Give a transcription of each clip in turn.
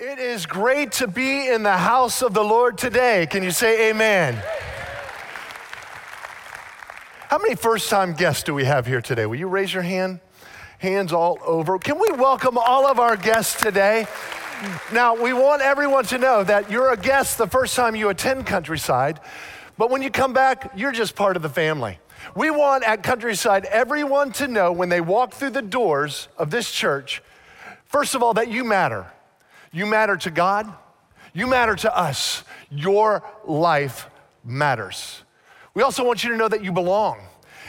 It is great to be in the house of the Lord today. Can you say amen? How many first time guests do we have here today? Will you raise your hand? Hands all over. Can we welcome all of our guests today? Now, we want everyone to know that you're a guest the first time you attend Countryside, but when you come back, you're just part of the family. We want at Countryside everyone to know when they walk through the doors of this church, first of all, that you matter. You matter to God, you matter to us. Your life matters. We also want you to know that you belong.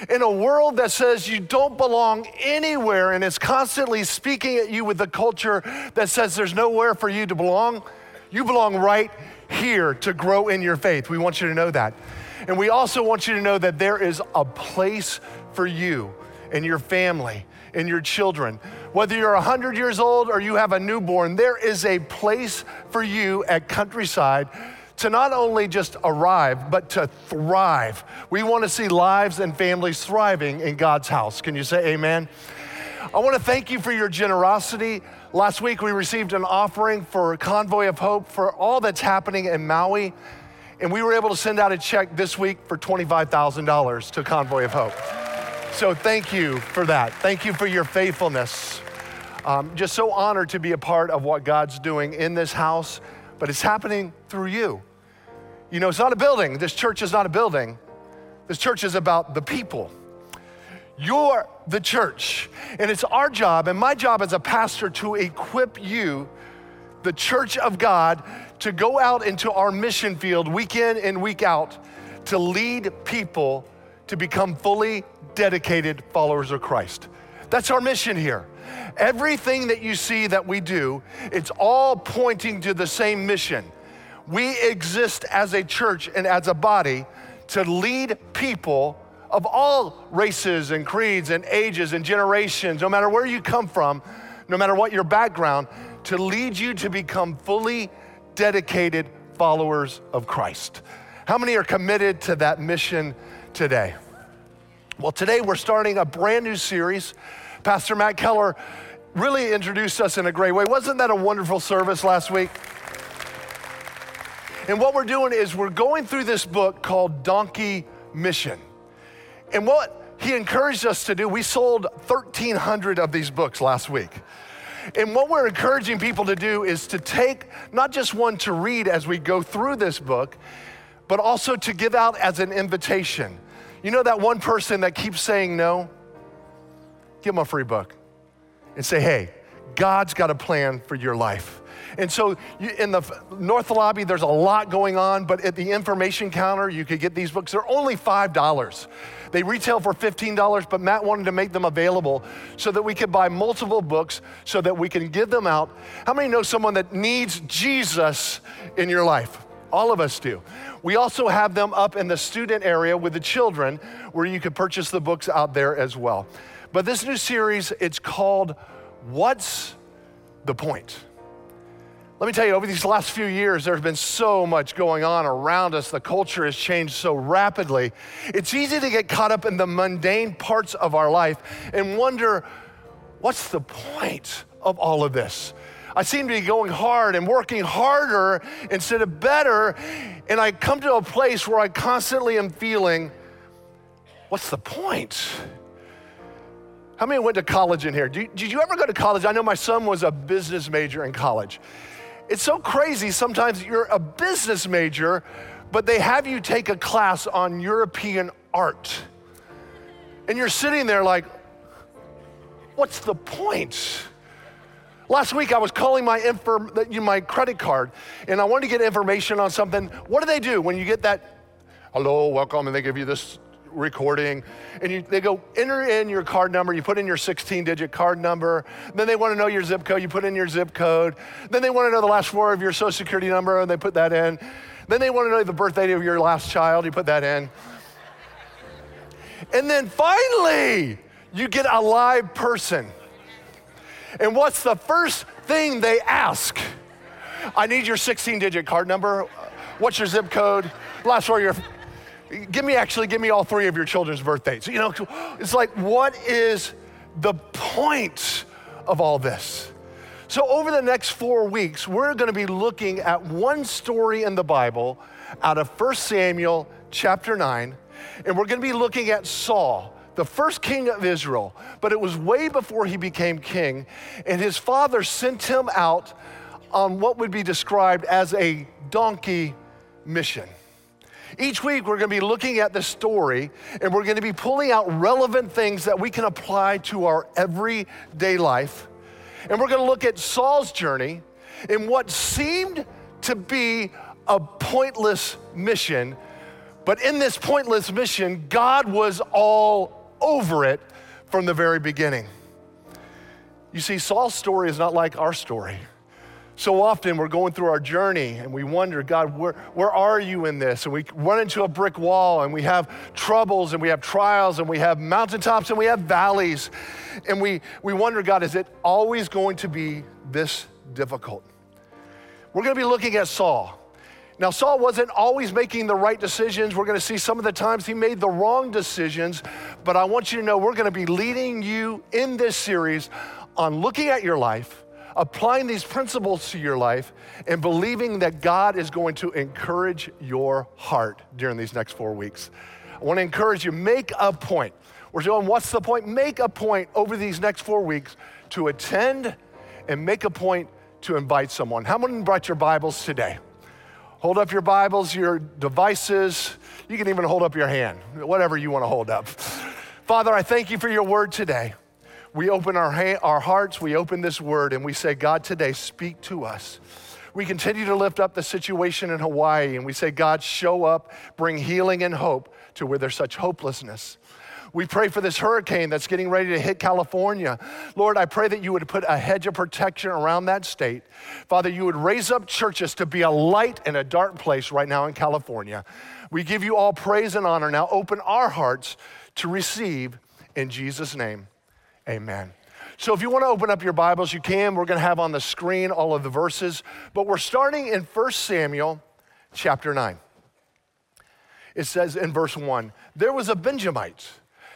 In a world that says you don't belong anywhere and is constantly speaking at you with the culture that says there's nowhere for you to belong, you belong right here to grow in your faith. We want you to know that. And we also want you to know that there is a place for you and your family and your children. Whether you're 100 years old or you have a newborn, there is a place for you at Countryside to not only just arrive, but to thrive. We want to see lives and families thriving in God's house. Can you say amen? I want to thank you for your generosity. Last week we received an offering for Convoy of Hope for all that's happening in Maui. And we were able to send out a check this week for $25,000 to Convoy of Hope. So thank you for that. Thank you for your faithfulness. Um, just so honored to be a part of what God's doing in this house, but it's happening through you. You know, it's not a building. This church is not a building. This church is about the people. You're the church. And it's our job, and my job as a pastor, to equip you, the church of God, to go out into our mission field week in and week out to lead people to become fully dedicated followers of Christ. That's our mission here. Everything that you see that we do, it's all pointing to the same mission. We exist as a church and as a body to lead people of all races and creeds and ages and generations, no matter where you come from, no matter what your background, to lead you to become fully dedicated followers of Christ. How many are committed to that mission today? Well, today we're starting a brand new series. Pastor Matt Keller really introduced us in a great way. Wasn't that a wonderful service last week? And what we're doing is we're going through this book called Donkey Mission. And what he encouraged us to do, we sold 1,300 of these books last week. And what we're encouraging people to do is to take not just one to read as we go through this book, but also to give out as an invitation. You know that one person that keeps saying no? Give them a free book and say, hey, God's got a plan for your life. And so in the North Lobby, there's a lot going on, but at the information counter, you could get these books. They're only $5. They retail for $15, but Matt wanted to make them available so that we could buy multiple books so that we can give them out. How many know someone that needs Jesus in your life? All of us do. We also have them up in the student area with the children where you can purchase the books out there as well. But this new series, it's called What's the Point? Let me tell you, over these last few years, there's been so much going on around us. The culture has changed so rapidly. It's easy to get caught up in the mundane parts of our life and wonder, what's the point of all of this? I seem to be going hard and working harder instead of better, and I come to a place where I constantly am feeling, what's the point? How many went to college in here? Did you ever go to college? I know my son was a business major in college. It's so crazy. Sometimes you're a business major, but they have you take a class on European art. And you're sitting there like, what's the point? Last week I was calling my inform, my credit card and I wanted to get information on something. What do they do when you get that hello, welcome and they give you this recording and you, they go enter in your card number you put in your 16 digit card number then they want to know your zip code you put in your zip code then they want to know the last four of your social security number and they put that in then they want to know the birthday of your last child you put that in and then finally you get a live person and what's the first thing they ask i need your 16 digit card number what's your zip code last four your Give me actually, give me all three of your children's birthdays. You know, it's like, what is the point of all this? So, over the next four weeks, we're going to be looking at one story in the Bible out of 1 Samuel chapter 9, and we're going to be looking at Saul, the first king of Israel. But it was way before he became king, and his father sent him out on what would be described as a donkey mission. Each week, we're going to be looking at the story and we're going to be pulling out relevant things that we can apply to our everyday life. And we're going to look at Saul's journey in what seemed to be a pointless mission. But in this pointless mission, God was all over it from the very beginning. You see, Saul's story is not like our story. So often we're going through our journey and we wonder, God, where, where are you in this? And we run into a brick wall and we have troubles and we have trials and we have mountaintops and we have valleys. And we, we wonder, God, is it always going to be this difficult? We're going to be looking at Saul. Now, Saul wasn't always making the right decisions. We're going to see some of the times he made the wrong decisions. But I want you to know we're going to be leading you in this series on looking at your life applying these principles to your life and believing that God is going to encourage your heart during these next four weeks. I want to encourage you, make a point. We're doing what's the point? Make a point over these next four weeks to attend and make a point to invite someone. How many brought your Bibles today? Hold up your Bibles, your devices. You can even hold up your hand, whatever you want to hold up. Father, I thank you for your word today we open our, ha- our hearts, we open this word, and we say, God, today, speak to us. We continue to lift up the situation in Hawaii, and we say, God, show up, bring healing and hope to where there's such hopelessness. We pray for this hurricane that's getting ready to hit California. Lord, I pray that you would put a hedge of protection around that state. Father, you would raise up churches to be a light in a dark place right now in California. We give you all praise and honor. Now open our hearts to receive in Jesus' name. Amen. So if you want to open up your Bibles, you can. We're going to have on the screen all of the verses, but we're starting in 1 Samuel chapter 9. It says in verse 1 there was a Benjamite.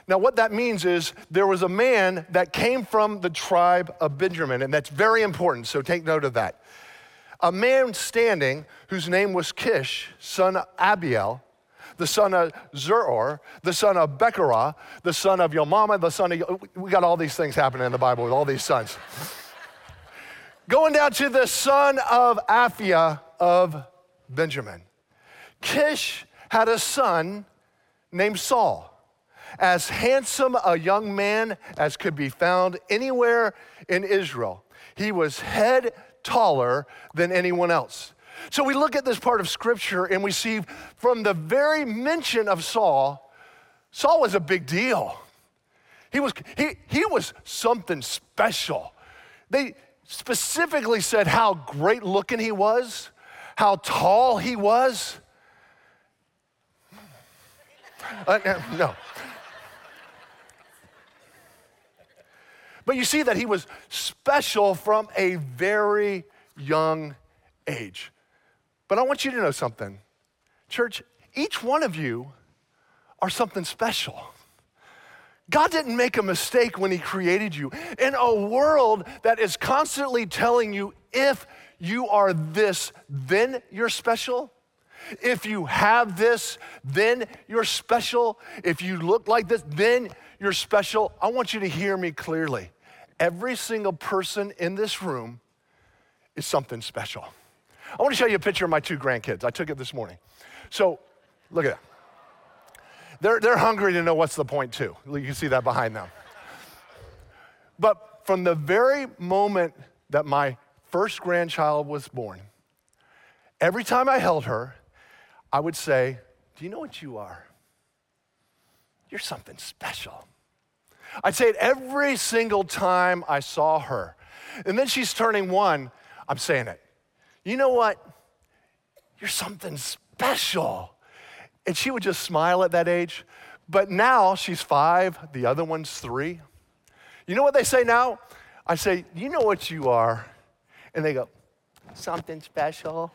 Now, what that means is there was a man that came from the tribe of Benjamin, and that's very important, so take note of that. A man standing whose name was Kish, son of Abiel, the son of Zeror, the son of Becherah, the son of Yomama, the son of, we got all these things happening in the Bible with all these sons. Going down to the son of Aphiah of Benjamin. Kish had a son named Saul, as handsome a young man as could be found anywhere in Israel. He was head taller than anyone else. So we look at this part of scripture and we see from the very mention of Saul, Saul was a big deal. He was, he, he was something special. They specifically said how great looking he was, how tall he was. Uh, no. But you see that he was special from a very young age. But I want you to know something. Church, each one of you are something special. God didn't make a mistake when He created you. In a world that is constantly telling you if you are this, then you're special. If you have this, then you're special. If you look like this, then you're special. I want you to hear me clearly. Every single person in this room is something special. I want to show you a picture of my two grandkids. I took it this morning. So, look at that. They're, they're hungry to know what's the point, too. You can see that behind them. But from the very moment that my first grandchild was born, every time I held her, I would say, Do you know what you are? You're something special. I'd say it every single time I saw her. And then she's turning one, I'm saying it you know what? You're something special. And she would just smile at that age. But now she's five, the other one's three. You know what they say now? I say, You know what you are? And they go, Something special.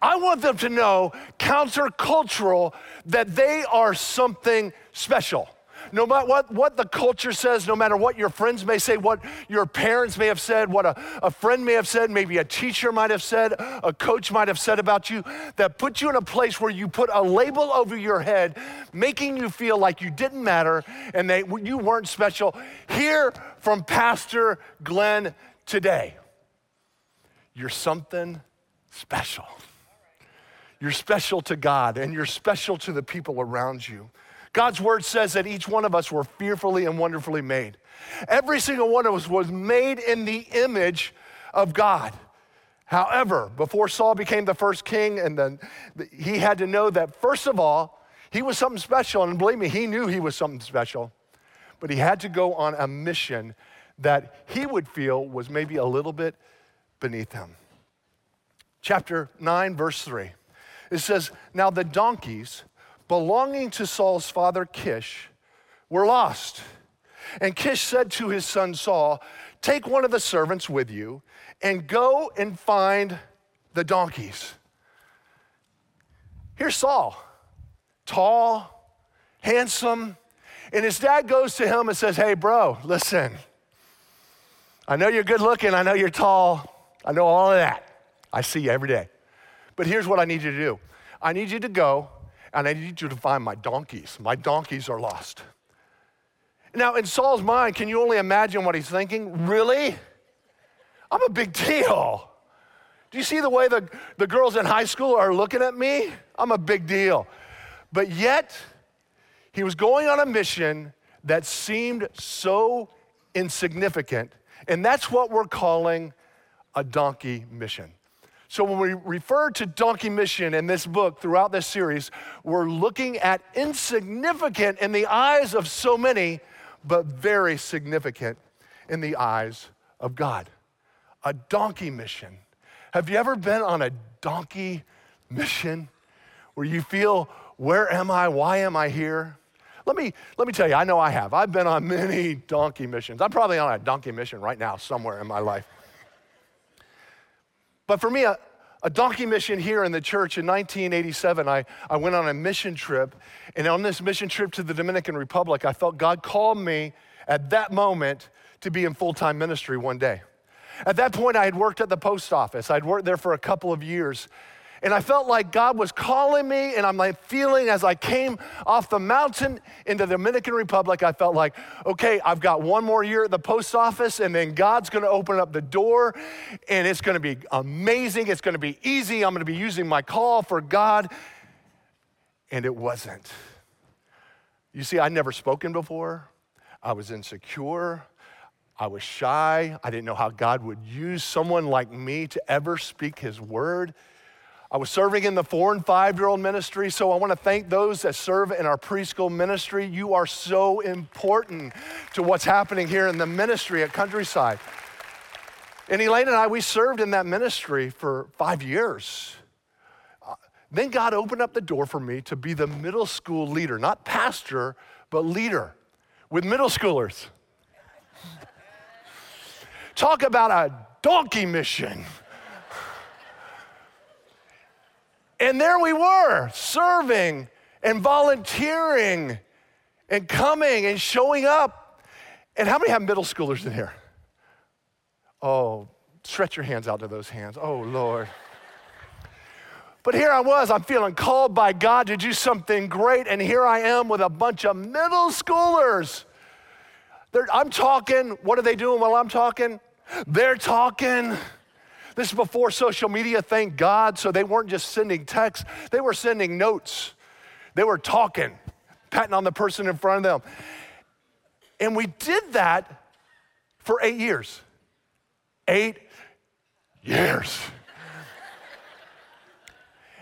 I want them to know, countercultural, that they are something special. no matter what, what the culture says, no matter what your friends may say, what your parents may have said, what a, a friend may have said, maybe a teacher might have said, a coach might have said about you, that put you in a place where you put a label over your head, making you feel like you didn't matter and they, you weren't special. Hear from Pastor Glenn today. You're something special. You're special to God and you're special to the people around you. God's word says that each one of us were fearfully and wonderfully made. Every single one of us was made in the image of God. However, before Saul became the first king, and then he had to know that, first of all, he was something special. And believe me, he knew he was something special. But he had to go on a mission that he would feel was maybe a little bit beneath him. Chapter 9, verse 3. It says, Now the donkeys belonging to Saul's father Kish were lost. And Kish said to his son Saul, Take one of the servants with you and go and find the donkeys. Here's Saul, tall, handsome, and his dad goes to him and says, Hey, bro, listen, I know you're good looking, I know you're tall, I know all of that. I see you every day. But here's what I need you to do I need you to go and I need you to find my donkeys. My donkeys are lost. Now, in Saul's mind, can you only imagine what he's thinking? Really? I'm a big deal. Do you see the way the, the girls in high school are looking at me? I'm a big deal. But yet, he was going on a mission that seemed so insignificant, and that's what we're calling a donkey mission. So, when we refer to donkey mission in this book throughout this series, we're looking at insignificant in the eyes of so many, but very significant in the eyes of God. A donkey mission. Have you ever been on a donkey mission where you feel, where am I? Why am I here? Let me, let me tell you, I know I have. I've been on many donkey missions. I'm probably on a donkey mission right now somewhere in my life. But for me, a, a donkey mission here in the church in 1987, I, I went on a mission trip. And on this mission trip to the Dominican Republic, I felt God called me at that moment to be in full time ministry one day. At that point, I had worked at the post office. I'd worked there for a couple of years. And I felt like God was calling me, and I'm like feeling as I came off the mountain into the Dominican Republic, I felt like, okay, I've got one more year at the post office, and then God's gonna open up the door, and it's gonna be amazing. It's gonna be easy. I'm gonna be using my call for God. And it wasn't. You see, I'd never spoken before, I was insecure. I was shy. I didn't know how God would use someone like me to ever speak his word. I was serving in the four and five year old ministry, so I want to thank those that serve in our preschool ministry. You are so important to what's happening here in the ministry at Countryside. And Elaine and I, we served in that ministry for five years. Uh, then God opened up the door for me to be the middle school leader, not pastor, but leader with middle schoolers. Talk about a donkey mission. And there we were, serving and volunteering and coming and showing up. And how many have middle schoolers in here? Oh, stretch your hands out to those hands. Oh, Lord. But here I was, I'm feeling called by God to do something great, and here I am with a bunch of middle schoolers. They're, I'm talking, what are they doing while I'm talking? They're talking. This is before social media, thank God. So they weren't just sending texts, they were sending notes. They were talking, patting on the person in front of them. And we did that for eight years. Eight years.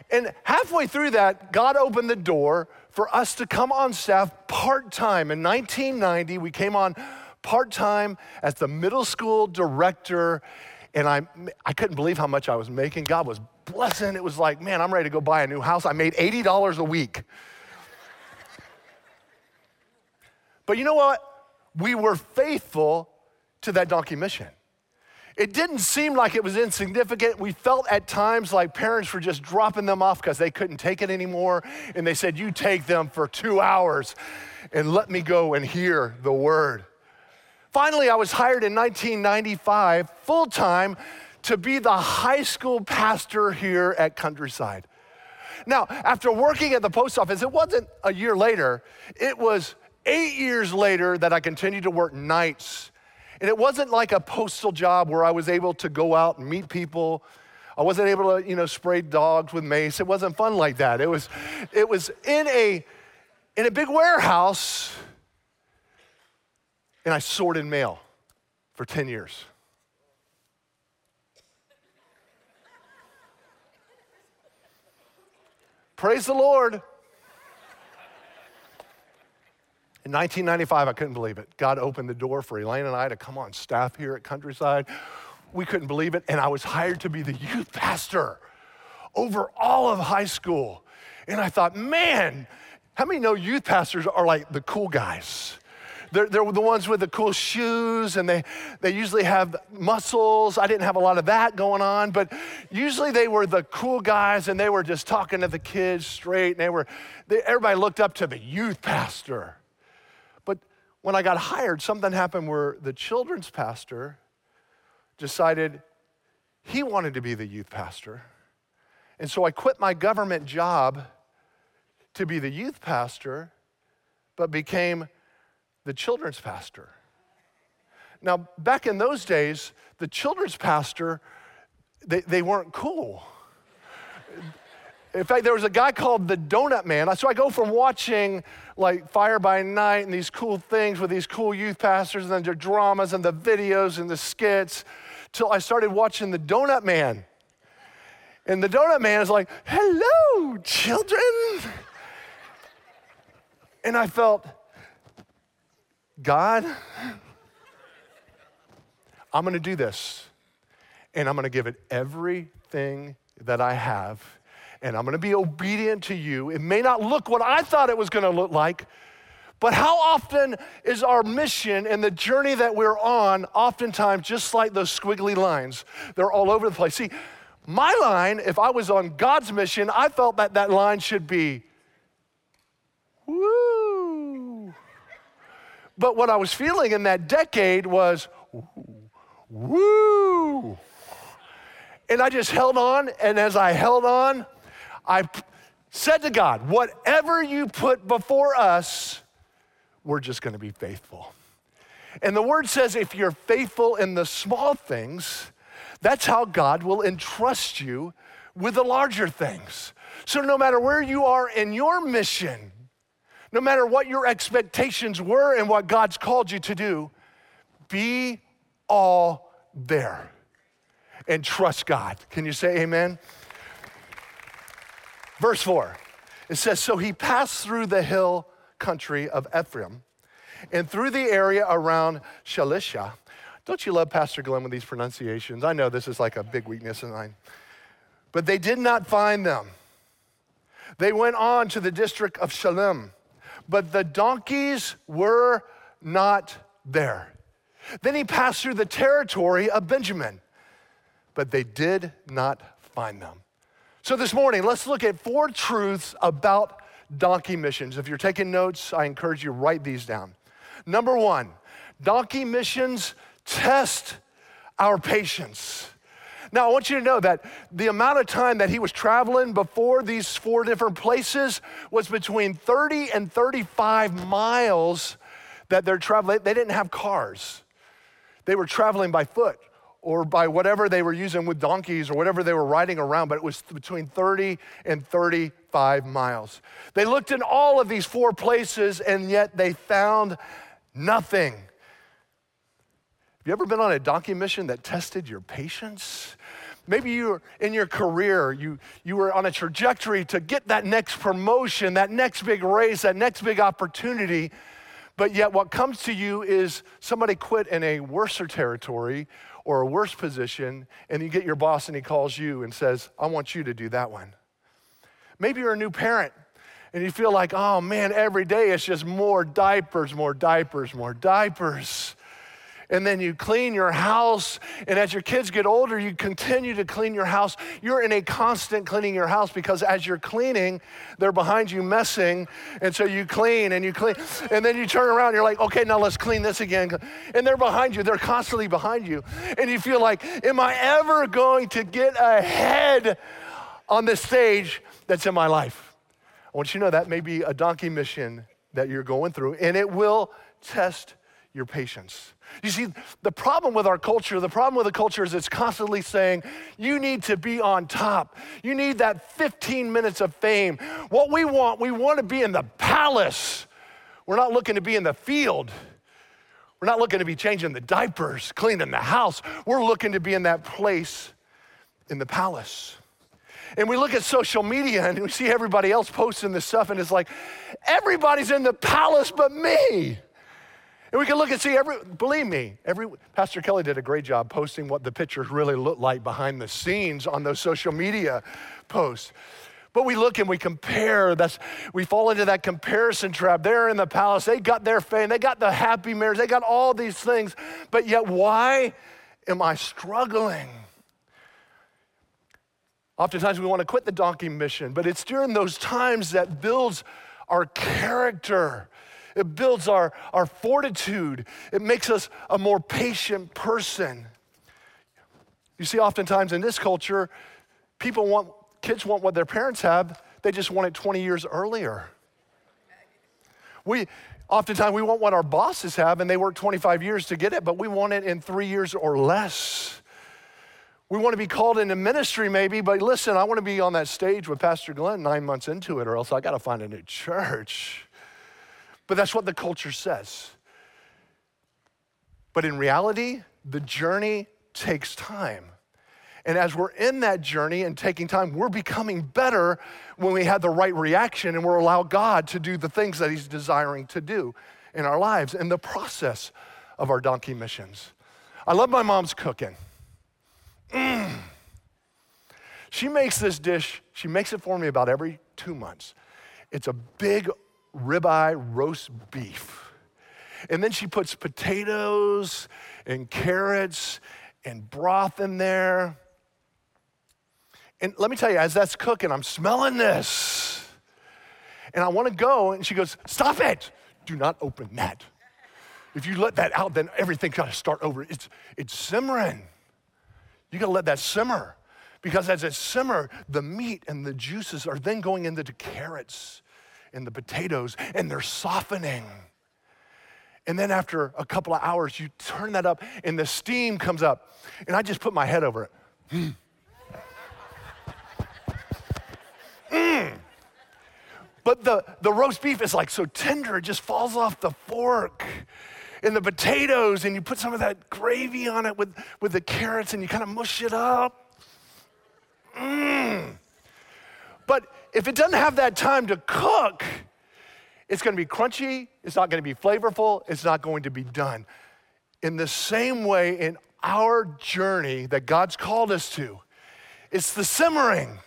and halfway through that, God opened the door for us to come on staff part time. In 1990, we came on part time as the middle school director and I, I couldn't believe how much I was making. God was blessing. It was like, man, I'm ready to go buy a new house. I made $80 a week. but you know what? We were faithful to that donkey mission. It didn't seem like it was insignificant. We felt at times like parents were just dropping them off because they couldn't take it anymore. And they said, You take them for two hours. and let me go and hear the word. Finally, I was hired in 1995 full time to be the high school pastor here at Countryside. Now, after working at the post office, it wasn't a year later, it was eight years later that I continued to work nights. And it wasn't like a postal job where I was able to go out and meet people. I wasn't able to, you know, spray dogs with mace. It wasn't fun like that. It was, it was in a, in a big warehouse, and I sorted mail for 10 years. Praise the Lord. In 1995, I couldn't believe it. God opened the door for Elaine and I to come on staff here at Countryside. We couldn't believe it, and I was hired to be the youth pastor over all of high school. And I thought, man, how many know youth pastors are like the cool guys? They're, they're the ones with the cool shoes, and they, they usually have muscles. I didn't have a lot of that going on, but usually they were the cool guys, and they were just talking to the kids straight, and they were, they, everybody looked up to the youth pastor. But when I got hired, something happened where the children's pastor decided he wanted to be the youth pastor. And so I quit my government job to be the youth pastor, but became the children's pastor. Now, back in those days, the children's pastor, they, they weren't cool. In fact, there was a guy called the Donut Man. So I go from watching like Fire by Night and these cool things with these cool youth pastors and then their dramas and the videos and the skits till I started watching the Donut Man. And the Donut Man is like, hello, children. And I felt, God, I'm going to do this, and I'm going to give it everything that I have, and I'm going to be obedient to you. It may not look what I thought it was going to look like, but how often is our mission and the journey that we're on, oftentimes just like those squiggly lines? They're all over the place. See, my line, if I was on God's mission, I felt that that line should be, woo but what I was feeling in that decade was, woo. And I just held on. And as I held on, I said to God, whatever you put before us, we're just going to be faithful. And the word says, if you're faithful in the small things, that's how God will entrust you with the larger things. So, no matter where you are in your mission, no matter what your expectations were and what God's called you to do, be all there and trust God. Can you say amen? Verse 4, it says, So he passed through the hill country of Ephraim and through the area around Shalisha. Don't you love Pastor Glenn with these pronunciations? I know this is like a big weakness of mine. But they did not find them. They went on to the district of Shalem but the donkeys were not there. Then he passed through the territory of Benjamin, but they did not find them. So this morning, let's look at four truths about donkey missions. If you're taking notes, I encourage you to write these down. Number one, donkey missions test our patience. Now, I want you to know that the amount of time that he was traveling before these four different places was between 30 and 35 miles that they're traveling. They didn't have cars, they were traveling by foot or by whatever they were using with donkeys or whatever they were riding around, but it was between 30 and 35 miles. They looked in all of these four places and yet they found nothing. Have you ever been on a donkey mission that tested your patience? Maybe you're in your career, you, you were on a trajectory to get that next promotion, that next big raise, that next big opportunity. But yet, what comes to you is somebody quit in a worser territory or a worse position, and you get your boss and he calls you and says, I want you to do that one. Maybe you're a new parent and you feel like, oh man, every day it's just more diapers, more diapers, more diapers. And then you clean your house. And as your kids get older, you continue to clean your house. You're in a constant cleaning your house because as you're cleaning, they're behind you messing. And so you clean and you clean. And then you turn around, you're like, okay, now let's clean this again. And they're behind you, they're constantly behind you. And you feel like, am I ever going to get ahead on the stage that's in my life? I want you to know that may be a donkey mission that you're going through, and it will test your patience. You see, the problem with our culture, the problem with the culture is it's constantly saying, you need to be on top. You need that 15 minutes of fame. What we want, we want to be in the palace. We're not looking to be in the field. We're not looking to be changing the diapers, cleaning the house. We're looking to be in that place in the palace. And we look at social media and we see everybody else posting this stuff, and it's like, everybody's in the palace but me. And we can look and see every, believe me, every, Pastor Kelly did a great job posting what the pictures really look like behind the scenes on those social media posts. But we look and we compare. That's we fall into that comparison trap. They're in the palace. They got their fame. They got the happy marriage. They got all these things. But yet, why am I struggling? Oftentimes we want to quit the donkey mission, but it's during those times that builds our character it builds our, our fortitude. It makes us a more patient person. You see, oftentimes in this culture, people want, kids want what their parents have, they just want it 20 years earlier. We, oftentimes, we want what our bosses have, and they work 25 years to get it, but we want it in three years or less. We want to be called into ministry, maybe, but listen, I want to be on that stage with Pastor Glenn nine months into it, or else I got to find a new church. But that's what the culture says. But in reality, the journey takes time. And as we're in that journey and taking time, we're becoming better when we have the right reaction and we're allow God to do the things that He's desiring to do in our lives in the process of our donkey missions. I love my mom's cooking. Mm. She makes this dish, she makes it for me about every two months. It's a big ribeye roast beef. And then she puts potatoes and carrots and broth in there. And let me tell you, as that's cooking, I'm smelling this. And I want to go, and she goes, Stop it! Do not open that. If you let that out, then everything's got to start over. It's, it's simmering. You got to let that simmer. Because as it simmer, the meat and the juices are then going into the carrots and the potatoes, and they're softening. And then after a couple of hours, you turn that up, and the steam comes up, and I just put my head over it. Mm. mm. But the, the roast beef is like so tender, it just falls off the fork. And the potatoes, and you put some of that gravy on it with, with the carrots, and you kind of mush it up. Mmm. But if it doesn't have that time to cook, it's going to be crunchy, it's not going to be flavorful, it's not going to be done. In the same way, in our journey that God's called us to, it's the simmering,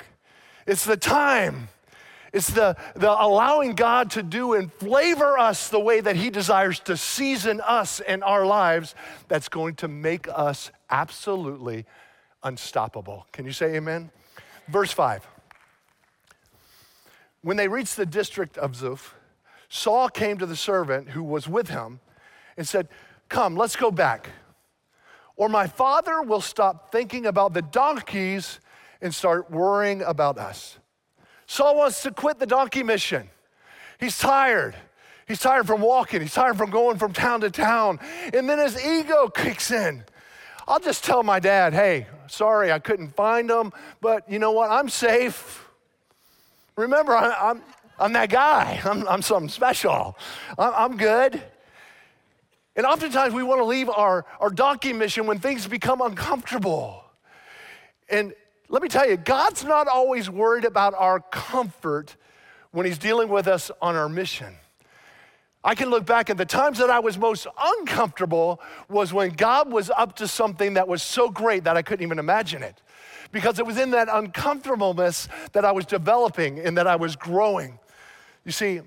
it's the time, it's the, the allowing God to do and flavor us the way that He desires to season us in our lives that's going to make us absolutely unstoppable. Can you say amen? Verse 5. When they reached the district of Zuph, Saul came to the servant who was with him and said, Come, let's go back. Or my father will stop thinking about the donkeys and start worrying about us. Saul wants to quit the donkey mission. He's tired. He's tired from walking. He's tired from going from town to town. And then his ego kicks in. I'll just tell my dad, hey, sorry I couldn't find them, but you know what? I'm safe. Remember, I, am I'm, that guy. I'm, I'm something special. I'm, I'm good. And oftentimes we want to leave our, our donkey mission when things become uncomfortable. And let me tell you, God's not always worried about our comfort when He's dealing with us on our mission. I can look back at the times that I was most uncomfortable was when God was up to something that was so great that I couldn't even imagine it because it was in that uncomfortableness that I was developing and that I was growing. You see,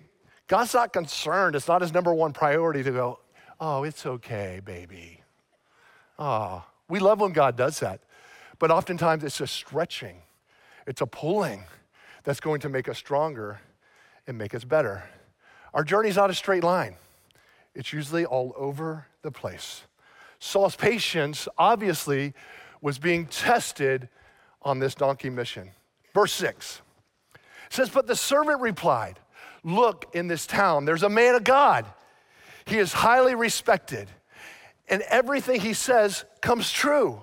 God's not concerned. It's not his number one priority to go, oh, it's okay, baby. Ah, we love when God does that. But oftentimes it's a stretching, it's a pulling that's going to make us stronger and make us better. Our journey's not a straight line, it's usually all over the place. Saul's patience obviously was being tested on this donkey mission. Verse 6 says, But the servant replied, Look, in this town, there's a man of God. He is highly respected, and everything he says comes true.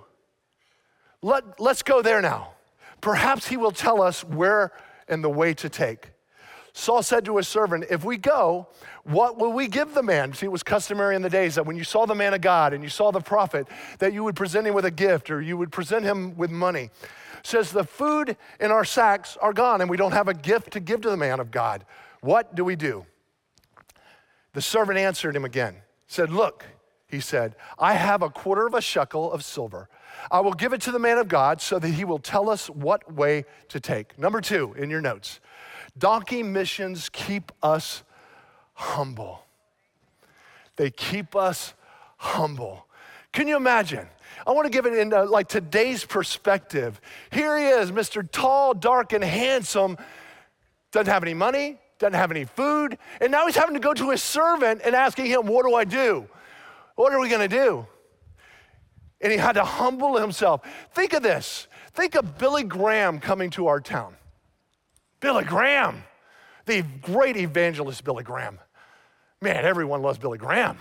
Let, let's go there now. Perhaps he will tell us where and the way to take. Saul said to his servant, If we go, what will we give the man? See, it was customary in the days that when you saw the man of God and you saw the prophet, that you would present him with a gift or you would present him with money. Says, The food in our sacks are gone and we don't have a gift to give to the man of God. What do we do? The servant answered him again, said, Look, he said, I have a quarter of a shekel of silver. I will give it to the man of God so that he will tell us what way to take. Number two in your notes donkey missions keep us humble. They keep us humble. Can you imagine? I want to give it in uh, like today's perspective. Here he is, Mr. Tall, dark, and handsome. Doesn't have any money, doesn't have any food, and now he's having to go to his servant and asking him, What do I do? What are we going to do? And he had to humble himself. Think of this. Think of Billy Graham coming to our town. Billy Graham, the great evangelist Billy Graham. Man, everyone loves Billy Graham.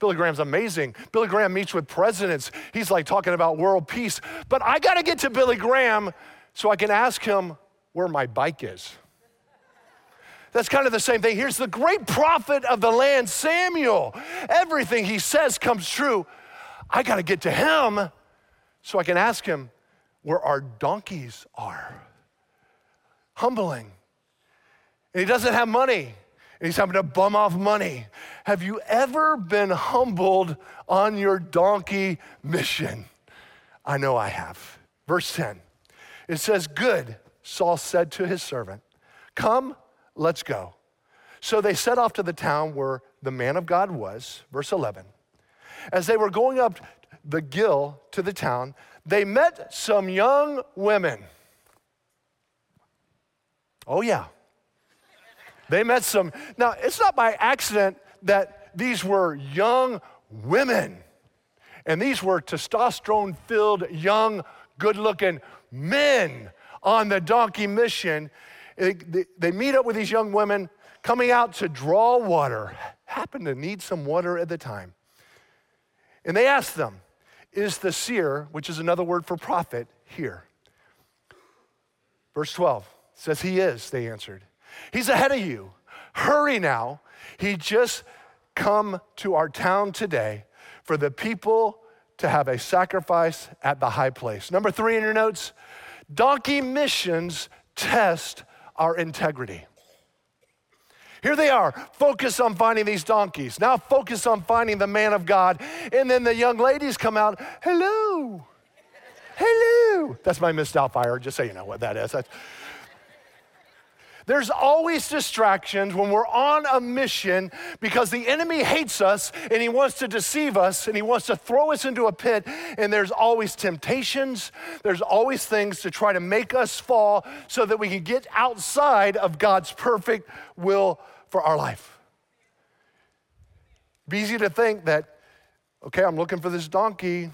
Billy Graham's amazing. Billy Graham meets with presidents. He's like talking about world peace. But I got to get to Billy Graham so I can ask him where my bike is. That's kind of the same thing. Here's the great prophet of the land, Samuel. Everything he says comes true. I got to get to him so I can ask him where our donkeys are. Humbling. And he doesn't have money. And he's having to bum off money. Have you ever been humbled on your donkey mission? I know I have. Verse 10. It says, Good, Saul said to his servant, Come, let's go. So they set off to the town where the man of God was. Verse 11. As they were going up the Gil to the town, they met some young women. Oh, yeah. They met some. Now, it's not by accident that these were young women, and these were testosterone filled, young, good looking men on the donkey mission. They meet up with these young women coming out to draw water, happened to need some water at the time. And they asked them, Is the seer, which is another word for prophet, here? Verse 12 says, He is, they answered. He's ahead of you. Hurry now. He just come to our town today for the people to have a sacrifice at the high place. Number three in your notes donkey missions test our integrity. Here they are, focus on finding these donkeys. Now focus on finding the man of God. And then the young ladies come out, hello, hello. That's my Miss Doubtfire, just so you know what that is. That's, there's always distractions when we're on a mission because the enemy hates us and he wants to deceive us and he wants to throw us into a pit. And there's always temptations, there's always things to try to make us fall so that we can get outside of God's perfect will for our life. It'd be easy to think that, okay, I'm looking for this donkey,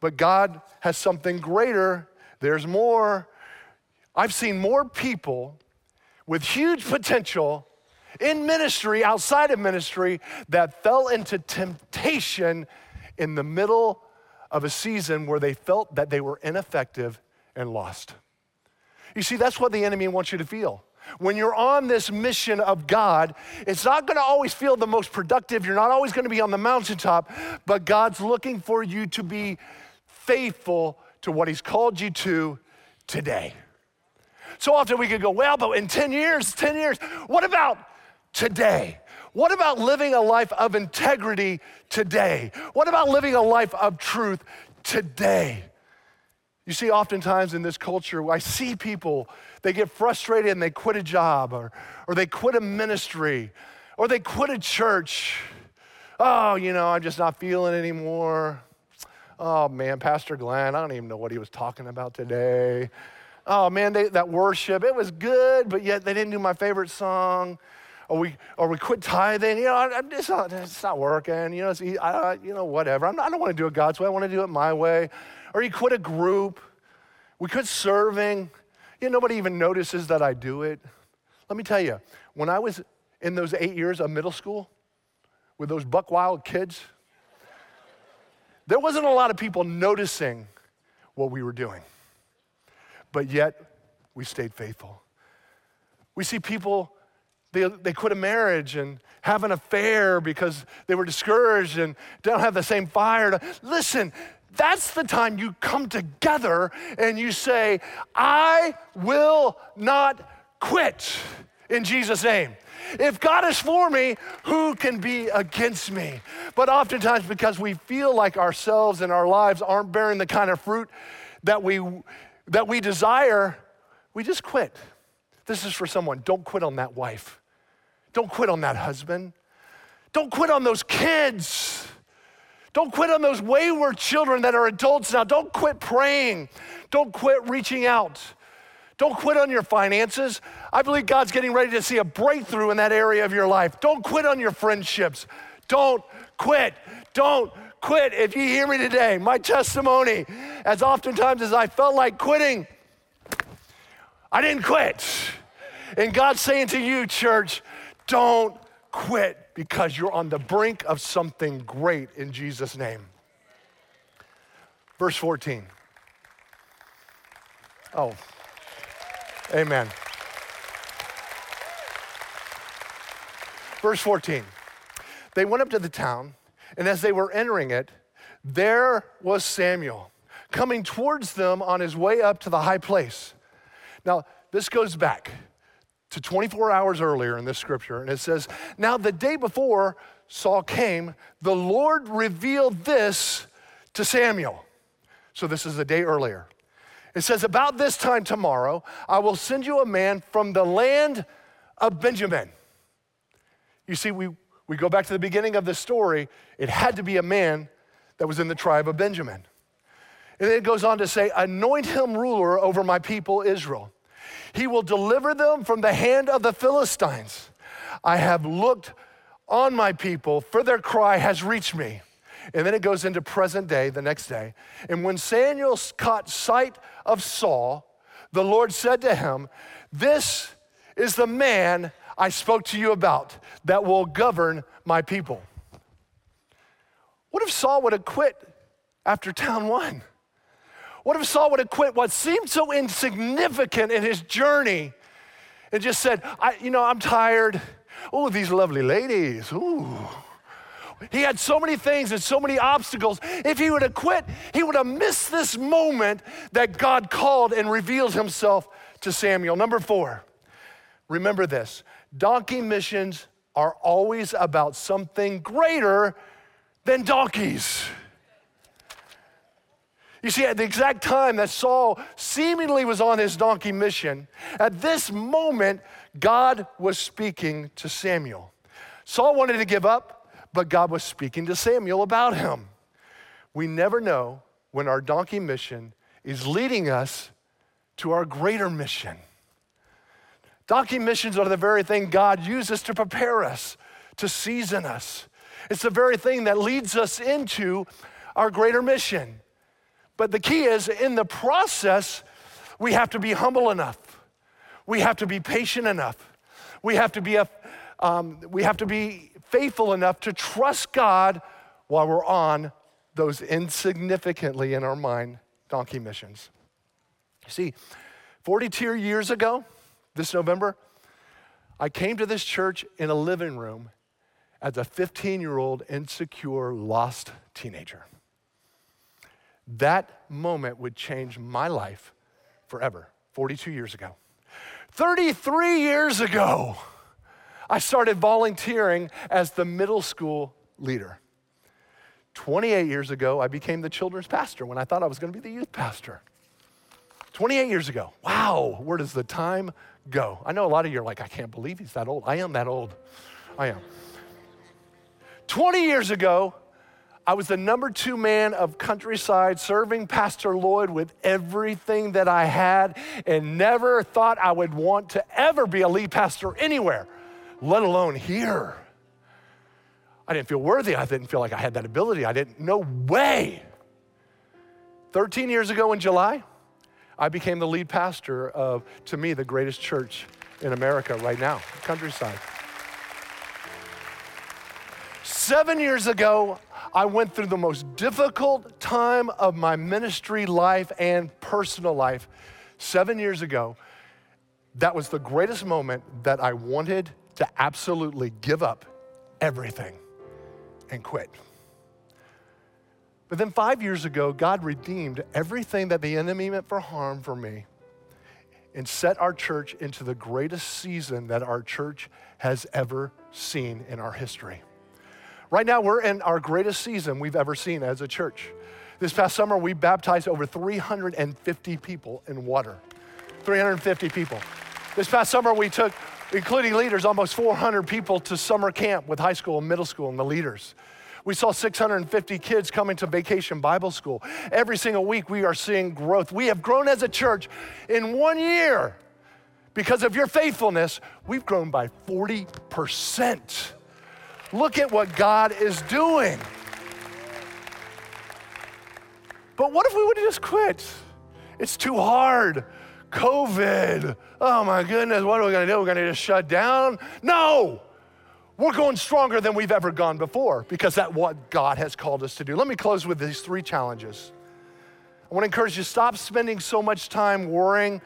but God has something greater. There's more. I've seen more people with huge potential in ministry, outside of ministry, that fell into temptation in the middle of a season where they felt that they were ineffective and lost. You see, that's what the enemy wants you to feel. When you're on this mission of God, it's not going to always feel the most productive. You're not always going to be on the mountaintop, but God's looking for you to be faithful to what He's called you to today. So often we could go, well, but in 10 years, 10 years, what about today? What about living a life of integrity today? What about living a life of truth today? You see, oftentimes in this culture, I see people, they get frustrated and they quit a job or, or they quit a ministry or they quit a church. Oh, you know, I'm just not feeling anymore. Oh man, Pastor Glenn, I don't even know what he was talking about today. Oh man, they, that worship, it was good, but yet they didn't do my favorite song. Or we, or we quit tithing. You know, I, it's, not, it's not working. You know, it's, I, you know, whatever. I'm not, I don't want to do it God's way. I want to do it my way. Or you quit a group. We quit serving. You know, nobody even notices that I do it. Let me tell you, when I was in those eight years of middle school with those buck wild kids, there wasn't a lot of people noticing what we were doing. But yet, we stayed faithful. We see people, they, they quit a marriage and have an affair because they were discouraged and don't have the same fire. To, listen, that's the time you come together and you say, I will not quit in Jesus' name. If God is for me, who can be against me? But oftentimes, because we feel like ourselves and our lives aren't bearing the kind of fruit that we, that we desire, we just quit. This is for someone. Don't quit on that wife. Don't quit on that husband. Don't quit on those kids. Don't quit on those wayward children that are adults now. Don't quit praying. Don't quit reaching out. Don't quit on your finances. I believe God's getting ready to see a breakthrough in that area of your life. Don't quit on your friendships. Don't quit. Don't quit. If you hear me today, my testimony, as oftentimes as I felt like quitting, I didn't quit. And God's saying to you, church, don't quit because you're on the brink of something great in Jesus' name. Verse 14. Oh, Amen. Verse 14. They went up to the town, and as they were entering it, there was Samuel coming towards them on his way up to the high place. Now, this goes back to 24 hours earlier in this scripture, and it says, Now the day before Saul came, the Lord revealed this to Samuel. So this is the day earlier. It says, About this time tomorrow, I will send you a man from the land of Benjamin. You see, we, we go back to the beginning of the story. It had to be a man that was in the tribe of Benjamin. And then it goes on to say, Anoint him ruler over my people Israel. He will deliver them from the hand of the Philistines. I have looked on my people, for their cry has reached me. And then it goes into present day, the next day. And when Samuel caught sight of Saul, the Lord said to him, This is the man I spoke to you about that will govern my people. What if Saul would have quit after town one? What if Saul would have quit what seemed so insignificant in his journey and just said, I, you know, I'm tired. Oh, these lovely ladies. Ooh. He had so many things and so many obstacles. If he would have quit, he would have missed this moment that God called and revealed himself to Samuel. Number four, remember this donkey missions are always about something greater than donkeys. You see, at the exact time that Saul seemingly was on his donkey mission, at this moment, God was speaking to Samuel. Saul wanted to give up but God was speaking to Samuel about him. We never know when our donkey mission is leading us to our greater mission. Donkey missions are the very thing God uses to prepare us, to season us. It's the very thing that leads us into our greater mission. But the key is in the process, we have to be humble enough. We have to be patient enough. We have to be, a, um, we have to be faithful enough to trust God while we're on those insignificantly in our mind donkey missions. You see, 42 years ago, this November, I came to this church in a living room as a 15 year old insecure, lost teenager. That moment would change my life forever, 42 years ago. 33 years ago, I started volunteering as the middle school leader. 28 years ago, I became the children's pastor when I thought I was going to be the youth pastor. 28 years ago. Wow, where does the time go? I know a lot of you are like, I can't believe he's that old. I am that old. I am. 20 years ago, I was the number two man of countryside, serving Pastor Lloyd with everything that I had, and never thought I would want to ever be a lead pastor anywhere, let alone here. I didn't feel worthy. I didn't feel like I had that ability. I didn't, no way. 13 years ago in July, I became the lead pastor of, to me, the greatest church in America right now, countryside. Seven years ago, I went through the most difficult time of my ministry life and personal life. Seven years ago, that was the greatest moment that I wanted to absolutely give up everything and quit. But then five years ago, God redeemed everything that the enemy meant for harm for me and set our church into the greatest season that our church has ever seen in our history. Right now, we're in our greatest season we've ever seen as a church. This past summer, we baptized over 350 people in water. 350 people. This past summer, we took, including leaders, almost 400 people to summer camp with high school and middle school and the leaders. We saw 650 kids coming to vacation Bible school. Every single week, we are seeing growth. We have grown as a church in one year. Because of your faithfulness, we've grown by 40%. Look at what God is doing. But what if we would have just quit? It's too hard. COVID. Oh my goodness, what are we gonna do? We're gonna just shut down? No! We're going stronger than we've ever gone before because that's what God has called us to do. Let me close with these three challenges. I want to encourage you to stop spending so much time worrying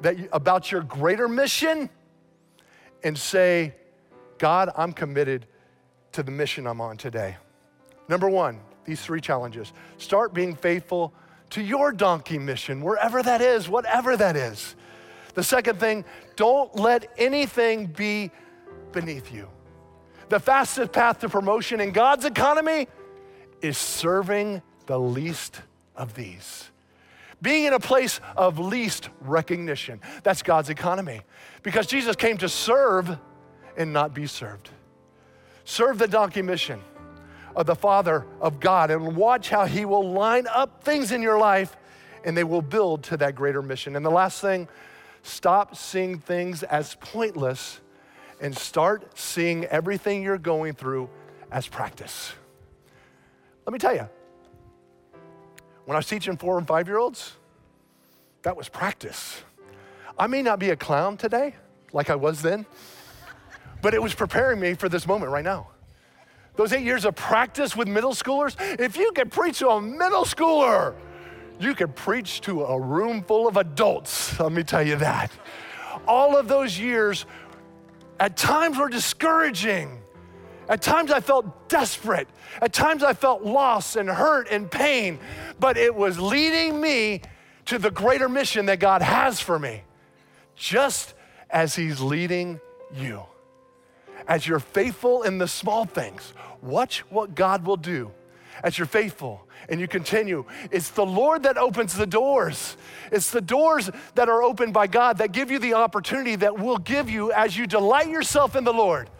that you, about your greater mission and say, God, I'm committed to the mission I'm on today. Number one, these three challenges. Start being faithful to your donkey mission, wherever that is, whatever that is. The second thing, don't let anything be beneath you. The fastest path to promotion in God's economy is serving the least of these. Being in a place of least recognition. That's God's economy. Because Jesus came to serve and not be served. Serve the donkey mission of the Father of God and watch how He will line up things in your life and they will build to that greater mission. And the last thing, stop seeing things as pointless and start seeing everything you're going through as practice. Let me tell you, when I was teaching four and five year olds, that was practice. I may not be a clown today like I was then, but it was preparing me for this moment right now. Those eight years of practice with middle schoolers, if you could preach to a middle schooler, you could preach to a room full of adults, let me tell you that. All of those years at times were discouraging. At times I felt desperate. At times I felt lost and hurt and pain, but it was leading me to the greater mission that God has for me, just as He's leading you as you're faithful in the small things, watch what God will do as you're faithful and you continue. It's the Lord that opens the doors. It's the doors that are opened by God that give you the opportunity that will give you as you delight yourself in the Lord.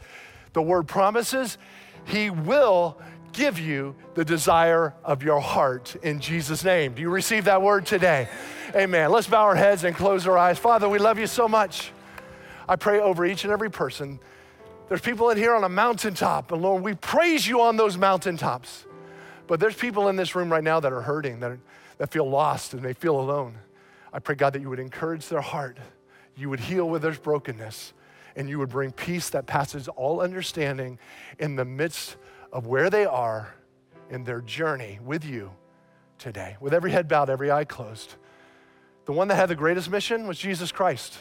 The word promises He will give you the desire of your heart in Jesus' name. Do you receive that word today? Amen. Let's bow our heads and close our eyes. Father, we love you so much. I pray over each and every person there's people in here on a mountaintop, and Lord, we praise you on those mountaintops. But there's people in this room right now that are hurting, that, are, that feel lost and they feel alone. I pray, God, that you would encourage their heart, you would heal with their brokenness, and you would bring peace that passes all understanding in the midst of where they are in their journey with you today. With every head bowed, every eye closed. The one that had the greatest mission was Jesus Christ.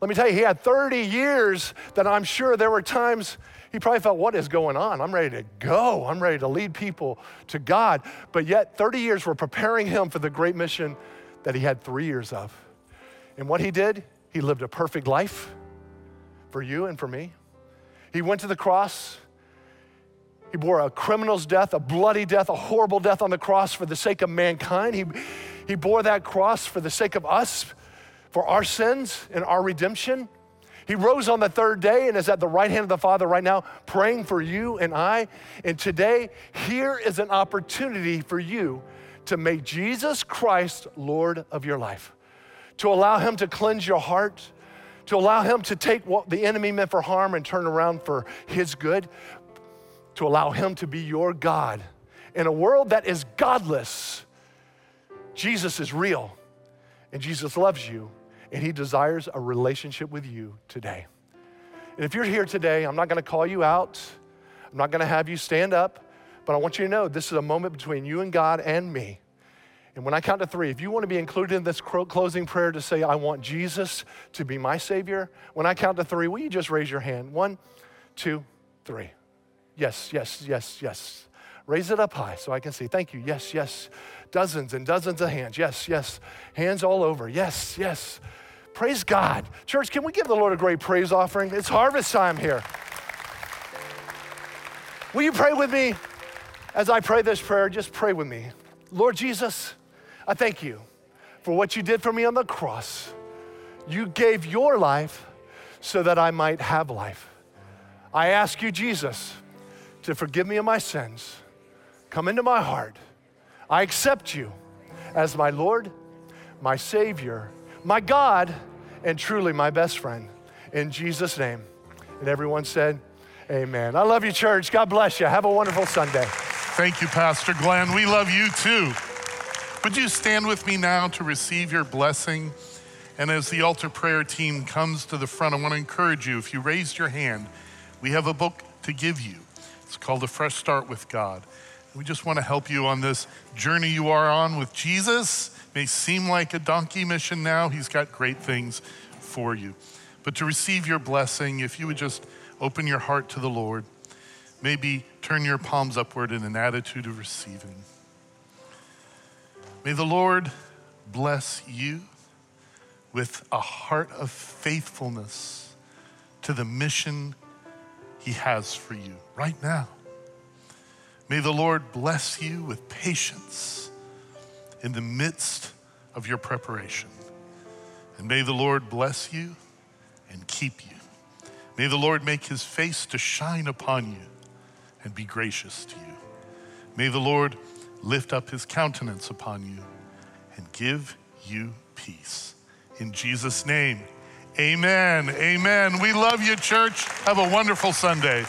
Let me tell you, he had 30 years that I'm sure there were times he probably felt, What is going on? I'm ready to go. I'm ready to lead people to God. But yet, 30 years were preparing him for the great mission that he had three years of. And what he did, he lived a perfect life for you and for me. He went to the cross. He bore a criminal's death, a bloody death, a horrible death on the cross for the sake of mankind. He, he bore that cross for the sake of us for our sins and our redemption. He rose on the third day and is at the right hand of the Father right now, praying for you and I. And today, here is an opportunity for you to make Jesus Christ Lord of your life, to allow Him to cleanse your heart, to allow Him to take what the enemy meant for harm and turn around for His good, to allow Him to be your God. In a world that is godless, Jesus is real and Jesus loves you and he desires a relationship with you today. And if you're here today, I'm not to call you out. I'm not to have you stand up, but I want you to know this is a moment between you and God and me. And when I count to three, if you want to be included in this closing prayer to say, I want Jesus to be my Savior, when I count to three, will you just raise your hand? One, two, three. Yes, yes, yes, yes. Raise it up high so I can see. Thank you. Yes, yes. Dozens and dozens of hands. Yes, yes. Hands all over. Yes, yes. Praise God. Church, can we give the Lord a great praise offering? It's harvest time here. Will you pray with me? As I pray this prayer, just pray with me. Lord Jesus, I thank you for what you did for me on the cross. You gave your life so that I might have life. I ask you, Jesus, to forgive me of my sins. Come into my heart. I accept you as my Lord, my Savior, my God, and truly my best friend. In Jesus' name. And everyone said, Amen. I love you, church. God bless you. Have a wonderful Sunday. Thank you, Pastor Glenn. We love you too. Would you stand with me now to receive your blessing? And as the altar prayer team comes to the front, I want to encourage you if you raised your hand, we have a book to give you. It's called A Fresh Start with God. We just want to help you on this journey you are on with Jesus. It may seem like a donkey mission now, He's got great things for you. But to receive your blessing, if you would just open your heart to the Lord, maybe turn your palms upward in an attitude of receiving. May the Lord bless you with a heart of faithfulness to the mission He has for you right now. May the Lord bless you with patience in the midst of your preparation. And may the Lord bless you and keep you. May the Lord make his face to shine upon you and be gracious to you. May the Lord lift up his countenance upon you and give you peace. In Jesus' name, amen. Amen. We love you, church. Have a wonderful Sunday.